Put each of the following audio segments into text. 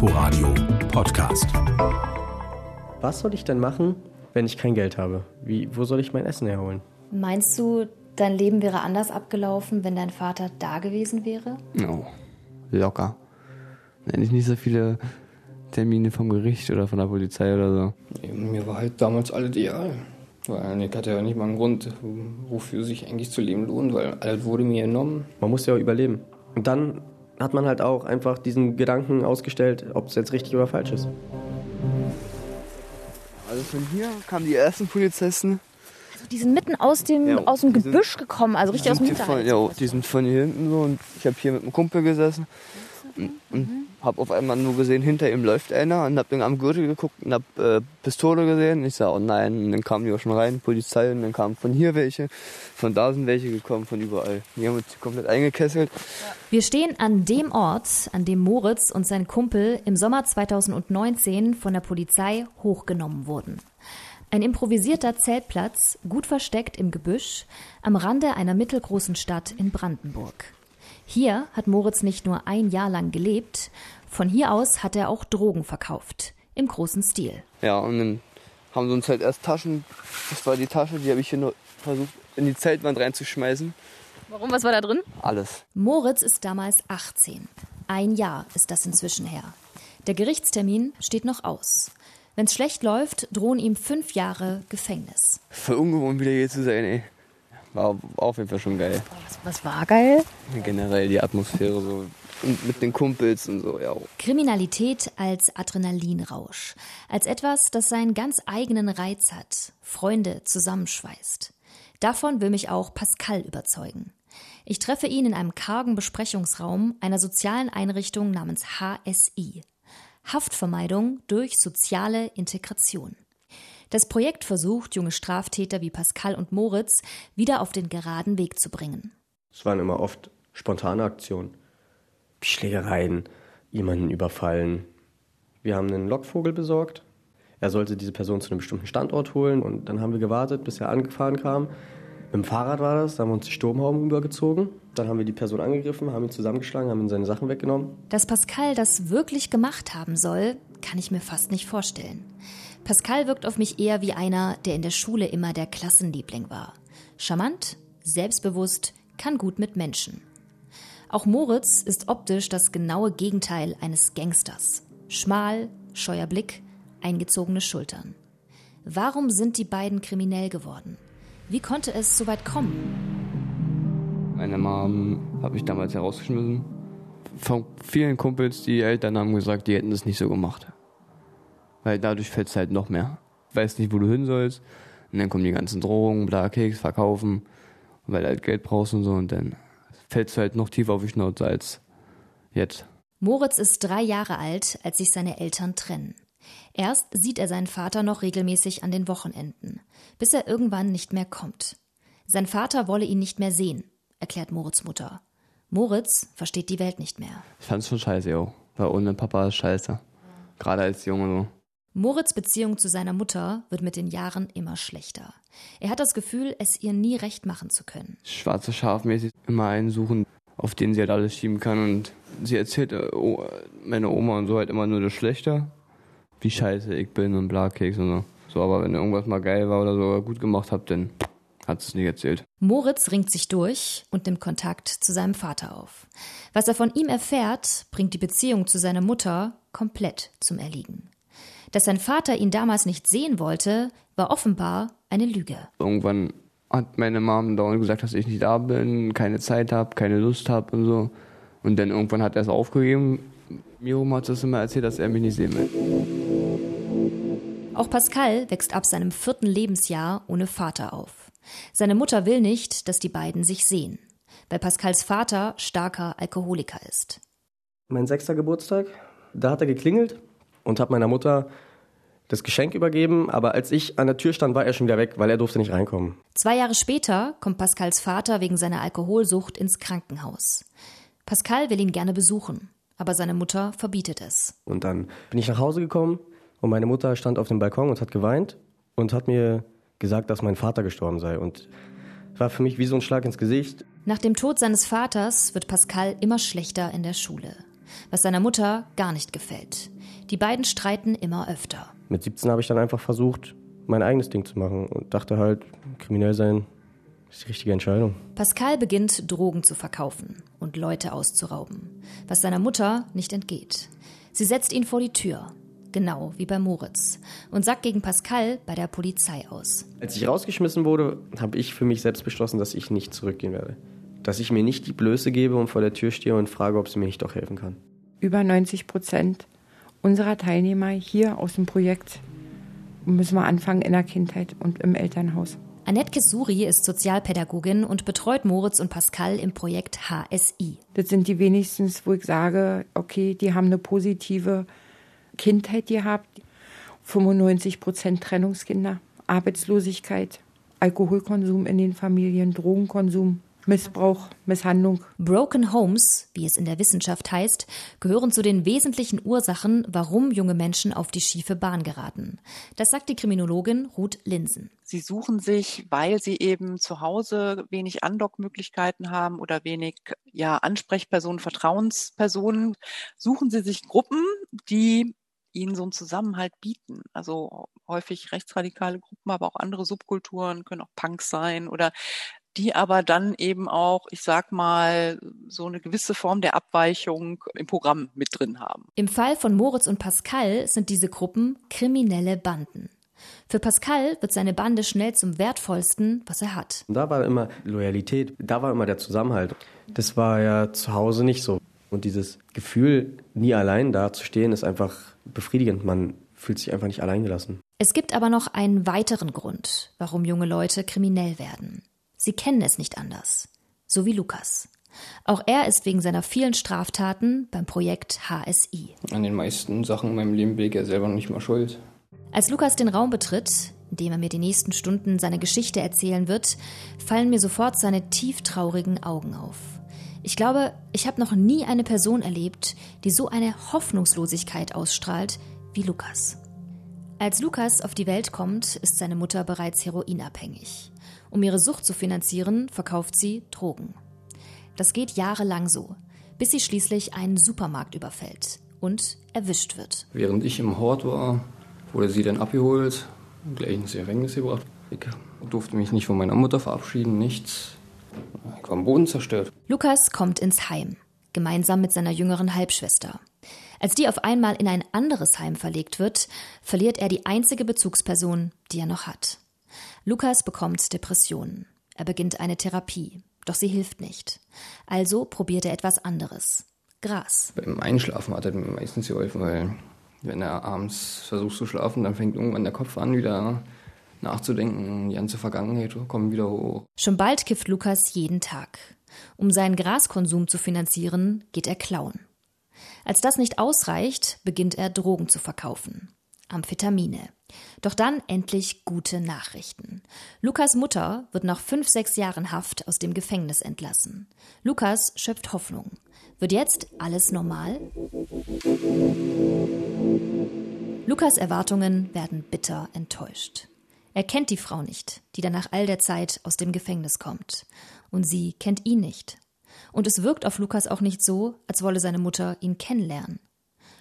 Inforadio Podcast. Was soll ich denn machen, wenn ich kein Geld habe? Wie, wo soll ich mein Essen herholen? Meinst du, dein Leben wäre anders abgelaufen, wenn dein Vater da gewesen wäre? Oh, locker. Wenn ich nicht so viele Termine vom Gericht oder von der Polizei oder so. Mir war halt damals alles ideal. Weil ich hatte ja nicht mal einen Grund, wofür sich eigentlich zu leben lohnt, weil alles wurde mir genommen. Man muss ja auch überleben. Und dann hat man halt auch einfach diesen Gedanken ausgestellt, ob es jetzt richtig oder falsch ist. Also von hier kamen die ersten Polizisten. Also die sind mitten aus dem, Ja, aus dem die sind- Gebüsch gekommen, also richtig aus dem Hinterhalt. ja, die sind von hier hinten so und ich habe hier mit einem Kumpel gesessen und, und habe auf einmal nur gesehen, hinter ihm läuft einer und habe dann am Gürtel geguckt und habe äh, Pistole gesehen. Ich sag, oh nein, und dann kamen die auch schon rein, Polizei und dann kamen von hier welche, von da sind welche gekommen, von überall. Die haben uns komplett eingekesselt. Wir stehen an dem Ort, an dem Moritz und sein Kumpel im Sommer 2019 von der Polizei hochgenommen wurden. Ein improvisierter Zeltplatz, gut versteckt im Gebüsch, am Rande einer mittelgroßen Stadt in Brandenburg. Hier hat Moritz nicht nur ein Jahr lang gelebt, von hier aus hat er auch Drogen verkauft, im großen Stil. Ja, und dann haben sie uns halt erst Taschen, das war die Tasche, die habe ich hier nur versucht in die Zeltwand reinzuschmeißen. Warum, was war da drin? Alles. Moritz ist damals 18. Ein Jahr ist das inzwischen her. Der Gerichtstermin steht noch aus. Wenn's schlecht läuft, drohen ihm fünf Jahre Gefängnis. Voll ungewohnt wieder hier zu sein, ey. War auf jeden Fall schon geil. Was, was war geil? Generell die Atmosphäre so. Und mit den Kumpels und so, ja. Kriminalität als Adrenalinrausch. Als etwas, das seinen ganz eigenen Reiz hat. Freunde zusammenschweißt. Davon will mich auch Pascal überzeugen. Ich treffe ihn in einem kargen Besprechungsraum einer sozialen Einrichtung namens HSI. Haftvermeidung durch soziale Integration. Das Projekt versucht, junge Straftäter wie Pascal und Moritz wieder auf den geraden Weg zu bringen. Es waren immer oft spontane Aktionen. Schlägereien, jemanden überfallen. Wir haben einen Lockvogel besorgt. Er sollte diese Person zu einem bestimmten Standort holen und dann haben wir gewartet, bis er angefahren kam. Mit dem Fahrrad war das, da haben wir uns die Sturmhauben übergezogen. Dann haben wir die Person angegriffen, haben ihn zusammengeschlagen, haben ihm seine Sachen weggenommen. Dass Pascal das wirklich gemacht haben soll, kann ich mir fast nicht vorstellen. Pascal wirkt auf mich eher wie einer, der in der Schule immer der Klassenliebling war. Charmant, selbstbewusst, kann gut mit Menschen. Auch Moritz ist optisch das genaue Gegenteil eines Gangsters. Schmal, scheuer Blick, eingezogene Schultern. Warum sind die beiden kriminell geworden? Wie konnte es so weit kommen? Meine Mom habe ich damals herausgeschmissen. Von vielen Kumpels, die Eltern haben gesagt, die hätten das nicht so gemacht. Weil dadurch fällt es halt noch mehr. Weißt nicht, wo du hin sollst. Und dann kommen die ganzen Drohungen, bla, Keks, verkaufen. Weil du halt Geld brauchst und so. Und dann fällst du halt noch tiefer auf die Schnauze als jetzt. Moritz ist drei Jahre alt, als sich seine Eltern trennen. Erst sieht er seinen Vater noch regelmäßig an den Wochenenden, bis er irgendwann nicht mehr kommt. Sein Vater wolle ihn nicht mehr sehen, erklärt Moritz Mutter. Moritz versteht die Welt nicht mehr. Ich fand's schon scheiße, yo. Weil ohne Papa ist scheiße. Gerade als Junge so. Moritz Beziehung zu seiner Mutter wird mit den Jahren immer schlechter. Er hat das Gefühl, es ihr nie recht machen zu können. schwarze Schafmäßig immer einen suchen, auf den sie halt alles schieben kann. Und sie erzählt äh, oh, meine Oma und so halt immer nur das Schlechte, wie scheiße ich bin und bla Keks und so. So, aber wenn irgendwas mal geil war oder so oder gut gemacht habt, dann hat sie es nicht erzählt. Moritz ringt sich durch und nimmt Kontakt zu seinem Vater auf. Was er von ihm erfährt, bringt die Beziehung zu seiner Mutter komplett zum Erliegen. Dass sein Vater ihn damals nicht sehen wollte, war offenbar eine Lüge. Irgendwann hat meine Mom dauernd gesagt, dass ich nicht da bin, keine Zeit habe, keine Lust habe und so. Und dann irgendwann hat er es aufgegeben. Mir hat es immer erzählt, dass er mich nicht sehen will. Auch Pascal wächst ab seinem vierten Lebensjahr ohne Vater auf. Seine Mutter will nicht, dass die beiden sich sehen, weil Pascals Vater starker Alkoholiker ist. Mein sechster Geburtstag, da hat er geklingelt und hat meiner Mutter das Geschenk übergeben, aber als ich an der Tür stand, war er schon wieder weg, weil er durfte nicht reinkommen. Zwei Jahre später kommt Pascals Vater wegen seiner Alkoholsucht ins Krankenhaus. Pascal will ihn gerne besuchen, aber seine Mutter verbietet es. Und dann bin ich nach Hause gekommen und meine Mutter stand auf dem Balkon und hat geweint und hat mir gesagt, dass mein Vater gestorben sei. Und war für mich wie so ein Schlag ins Gesicht. Nach dem Tod seines Vaters wird Pascal immer schlechter in der Schule. was seiner Mutter gar nicht gefällt. Die beiden streiten immer öfter. Mit 17 habe ich dann einfach versucht, mein eigenes Ding zu machen und dachte halt, kriminell sein ist die richtige Entscheidung. Pascal beginnt, Drogen zu verkaufen und Leute auszurauben, was seiner Mutter nicht entgeht. Sie setzt ihn vor die Tür, genau wie bei Moritz, und sagt gegen Pascal bei der Polizei aus. Als ich rausgeschmissen wurde, habe ich für mich selbst beschlossen, dass ich nicht zurückgehen werde. Dass ich mir nicht die Blöße gebe und vor der Tür stehe und frage, ob sie mir nicht doch helfen kann. Über 90 Prozent unserer Teilnehmer hier aus dem Projekt müssen wir anfangen in der Kindheit und im Elternhaus. Annette Kesuri ist Sozialpädagogin und betreut Moritz und Pascal im Projekt HSI. Das sind die wenigstens, wo ich sage, okay, die haben eine positive Kindheit gehabt. 95 Prozent Trennungskinder, Arbeitslosigkeit, Alkoholkonsum in den Familien, Drogenkonsum. Missbrauch, Misshandlung. Broken Homes, wie es in der Wissenschaft heißt, gehören zu den wesentlichen Ursachen, warum junge Menschen auf die schiefe Bahn geraten. Das sagt die Kriminologin Ruth Linsen. Sie suchen sich, weil sie eben zu Hause wenig Andockmöglichkeiten haben oder wenig ja, Ansprechpersonen, Vertrauenspersonen, suchen sie sich Gruppen, die ihnen so einen Zusammenhalt bieten. Also häufig rechtsradikale Gruppen, aber auch andere Subkulturen, können auch Punks sein oder die aber dann eben auch, ich sag mal, so eine gewisse Form der Abweichung im Programm mit drin haben. Im Fall von Moritz und Pascal sind diese Gruppen kriminelle Banden. Für Pascal wird seine Bande schnell zum wertvollsten, was er hat. Da war immer Loyalität, da war immer der Zusammenhalt. Das war ja zu Hause nicht so. Und dieses Gefühl, nie allein da zu stehen, ist einfach befriedigend. Man fühlt sich einfach nicht alleingelassen. Es gibt aber noch einen weiteren Grund, warum junge Leute kriminell werden. Sie kennen es nicht anders. So wie Lukas. Auch er ist wegen seiner vielen Straftaten beim Projekt HSI. An den meisten Sachen in meinem Leben bin ich ja selber noch nicht mal schuld. Als Lukas den Raum betritt, in dem er mir die nächsten Stunden seine Geschichte erzählen wird, fallen mir sofort seine tieftraurigen Augen auf. Ich glaube, ich habe noch nie eine Person erlebt, die so eine Hoffnungslosigkeit ausstrahlt wie Lukas. Als Lukas auf die Welt kommt, ist seine Mutter bereits heroinabhängig. Um ihre Sucht zu finanzieren, verkauft sie Drogen. Das geht jahrelang so, bis sie schließlich einen Supermarkt überfällt und erwischt wird. Während ich im Hort war, wurde sie dann abgeholt, gleich ins Gefängnis gebracht. Ich durfte mich nicht von meiner Mutter verabschieden, nichts. Ich war am Boden zerstört. Lukas kommt ins Heim, gemeinsam mit seiner jüngeren Halbschwester. Als die auf einmal in ein anderes Heim verlegt wird, verliert er die einzige Bezugsperson, die er noch hat. Lukas bekommt Depressionen. Er beginnt eine Therapie, doch sie hilft nicht. Also probiert er etwas anderes. Gras. Beim Einschlafen hat er mir meistens geholfen, weil wenn er abends versucht zu schlafen, dann fängt irgendwann der Kopf an, wieder nachzudenken. Die ganze Vergangenheit kommt wieder hoch. Schon bald kifft Lukas jeden Tag. Um seinen Graskonsum zu finanzieren, geht er klauen. Als das nicht ausreicht, beginnt er Drogen zu verkaufen. Amphetamine. Doch dann endlich gute Nachrichten. Lukas Mutter wird nach fünf, sechs Jahren Haft aus dem Gefängnis entlassen. Lukas schöpft Hoffnung. Wird jetzt alles normal? Lukas Erwartungen werden bitter enttäuscht. Er kennt die Frau nicht, die dann nach all der Zeit aus dem Gefängnis kommt. Und sie kennt ihn nicht. Und es wirkt auf Lukas auch nicht so, als wolle seine Mutter ihn kennenlernen.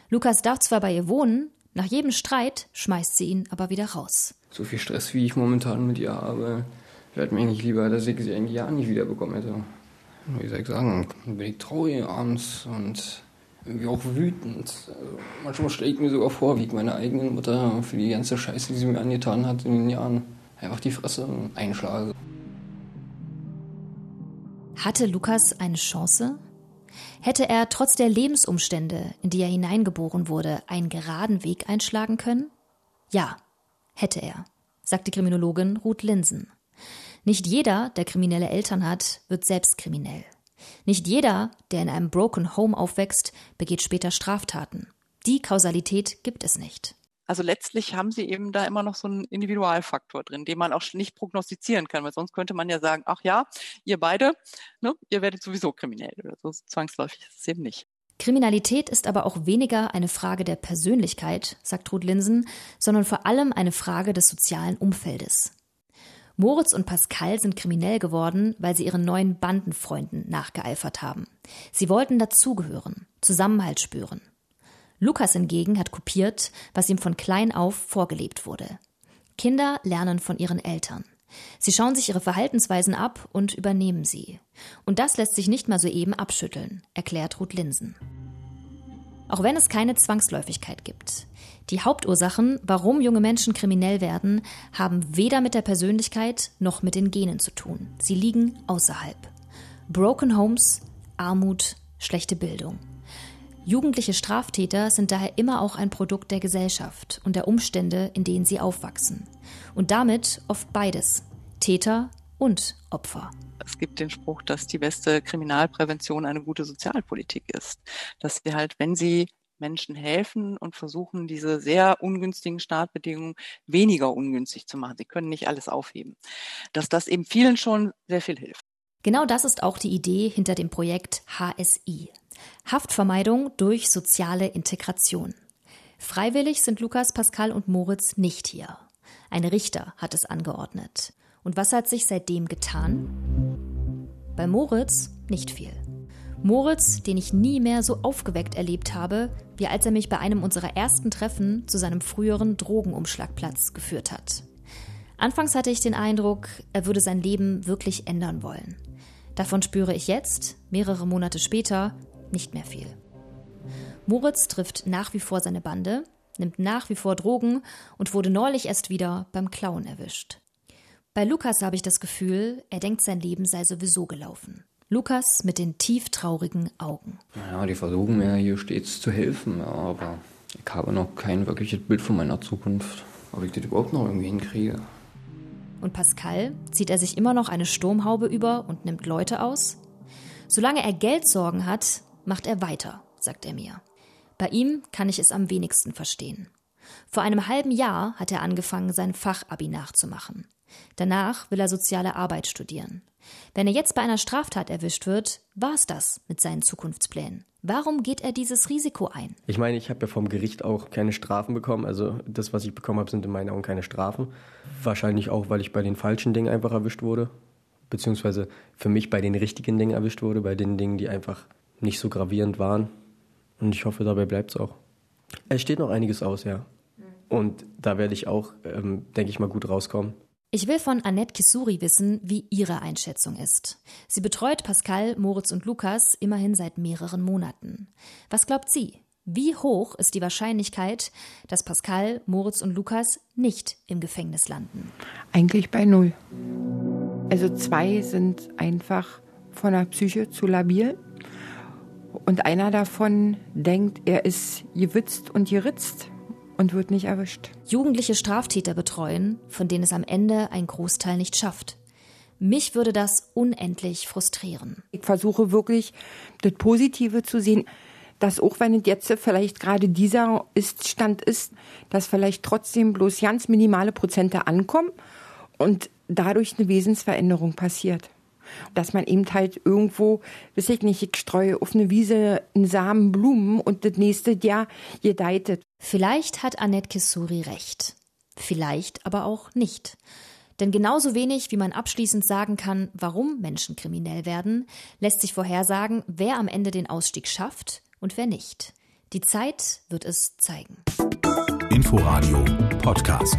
Lukas darf zwar bei ihr wohnen, nach jedem Streit schmeißt sie ihn aber wieder raus. So viel Stress, wie ich momentan mit ihr habe, wäre mir eigentlich lieber, dass ich sie eigentlich ja nicht wiederbekommen hätte. Wie soll ich sagen, bin ich traurig abends und irgendwie auch wütend. Also manchmal stelle ich mir sogar vor, wie ich meine eigene Mutter für die ganze Scheiße, die sie mir angetan hat in den Jahren, einfach die Fresse einschlage. Hatte Lukas eine Chance? Hätte er trotz der Lebensumstände, in die er hineingeboren wurde, einen geraden Weg einschlagen können? Ja, hätte er, sagt die Kriminologin Ruth Linsen. Nicht jeder, der kriminelle Eltern hat, wird selbst kriminell. Nicht jeder, der in einem Broken Home aufwächst, begeht später Straftaten. Die Kausalität gibt es nicht. Also letztlich haben sie eben da immer noch so einen Individualfaktor drin, den man auch nicht prognostizieren kann, weil sonst könnte man ja sagen, ach ja, ihr beide, ne, ihr werdet sowieso kriminell oder so zwangsläufig ist es eben nicht. Kriminalität ist aber auch weniger eine Frage der Persönlichkeit, sagt Ruth Linsen, sondern vor allem eine Frage des sozialen Umfeldes. Moritz und Pascal sind kriminell geworden, weil sie ihren neuen Bandenfreunden nachgeeifert haben. Sie wollten dazugehören, Zusammenhalt spüren. Lukas hingegen hat kopiert, was ihm von klein auf vorgelebt wurde. Kinder lernen von ihren Eltern. Sie schauen sich ihre Verhaltensweisen ab und übernehmen sie. Und das lässt sich nicht mal so eben abschütteln, erklärt Ruth Linsen. Auch wenn es keine Zwangsläufigkeit gibt. Die Hauptursachen, warum junge Menschen kriminell werden, haben weder mit der Persönlichkeit noch mit den Genen zu tun. Sie liegen außerhalb. Broken Homes, Armut, schlechte Bildung. Jugendliche Straftäter sind daher immer auch ein Produkt der Gesellschaft und der Umstände, in denen sie aufwachsen. Und damit oft beides, Täter und Opfer. Es gibt den Spruch, dass die beste Kriminalprävention eine gute Sozialpolitik ist. Dass wir halt, wenn sie Menschen helfen und versuchen, diese sehr ungünstigen Startbedingungen weniger ungünstig zu machen. Sie können nicht alles aufheben. Dass das eben vielen schon sehr viel hilft. Genau das ist auch die Idee hinter dem Projekt HSI. Haftvermeidung durch soziale Integration. Freiwillig sind Lukas, Pascal und Moritz nicht hier. Ein Richter hat es angeordnet. Und was hat sich seitdem getan? Bei Moritz nicht viel. Moritz, den ich nie mehr so aufgeweckt erlebt habe, wie als er mich bei einem unserer ersten Treffen zu seinem früheren Drogenumschlagplatz geführt hat. Anfangs hatte ich den Eindruck, er würde sein Leben wirklich ändern wollen. Davon spüre ich jetzt, mehrere Monate später, nicht mehr viel. Moritz trifft nach wie vor seine Bande, nimmt nach wie vor Drogen und wurde neulich erst wieder beim Klauen erwischt. Bei Lukas habe ich das Gefühl, er denkt, sein Leben sei sowieso gelaufen. Lukas mit den tief traurigen Augen. Ja, die versuchen mir hier stets zu helfen, aber ich habe noch kein wirkliches Bild von meiner Zukunft. Ob ich das überhaupt noch irgendwie hinkriege. Und Pascal, zieht er sich immer noch eine Sturmhaube über und nimmt Leute aus? Solange er Geldsorgen hat, macht er weiter, sagt er mir. Bei ihm kann ich es am wenigsten verstehen. Vor einem halben Jahr hat er angefangen, sein Fachabi nachzumachen. Danach will er soziale Arbeit studieren. Wenn er jetzt bei einer Straftat erwischt wird, war's das mit seinen Zukunftsplänen. Warum geht er dieses Risiko ein? Ich meine, ich habe ja vom Gericht auch keine Strafen bekommen. Also das, was ich bekommen habe, sind in meinen Augen keine Strafen. Wahrscheinlich auch, weil ich bei den falschen Dingen einfach erwischt wurde. Beziehungsweise für mich bei den richtigen Dingen erwischt wurde, bei den Dingen, die einfach nicht so gravierend waren. Und ich hoffe, dabei bleibt es auch. Es steht noch einiges aus, ja. Und da werde ich auch, ähm, denke ich mal, gut rauskommen. Ich will von Annette Kisuri wissen, wie ihre Einschätzung ist. Sie betreut Pascal, Moritz und Lukas immerhin seit mehreren Monaten. Was glaubt sie? Wie hoch ist die Wahrscheinlichkeit, dass Pascal, Moritz und Lukas nicht im Gefängnis landen? Eigentlich bei null. Also zwei sind einfach von der Psyche zu labil und einer davon denkt, er ist gewitzt und geritzt und wird nicht erwischt. Jugendliche Straftäter betreuen, von denen es am Ende ein Großteil nicht schafft. Mich würde das unendlich frustrieren. Ich versuche wirklich, das Positive zu sehen, dass auch wenn es jetzt vielleicht gerade dieser Ist-Stand ist, dass vielleicht trotzdem bloß ganz minimale Prozente ankommen und dadurch eine Wesensveränderung passiert. Dass man eben halt irgendwo, weiß ich nicht, ich streue auf eine Wiese einen Samen Blumen und das nächste Jahr gedeiht Vielleicht hat Annette Kissuri recht. Vielleicht aber auch nicht. Denn genauso wenig, wie man abschließend sagen kann, warum Menschen kriminell werden, lässt sich vorhersagen, wer am Ende den Ausstieg schafft und wer nicht. Die Zeit wird es zeigen. Inforadio Podcast.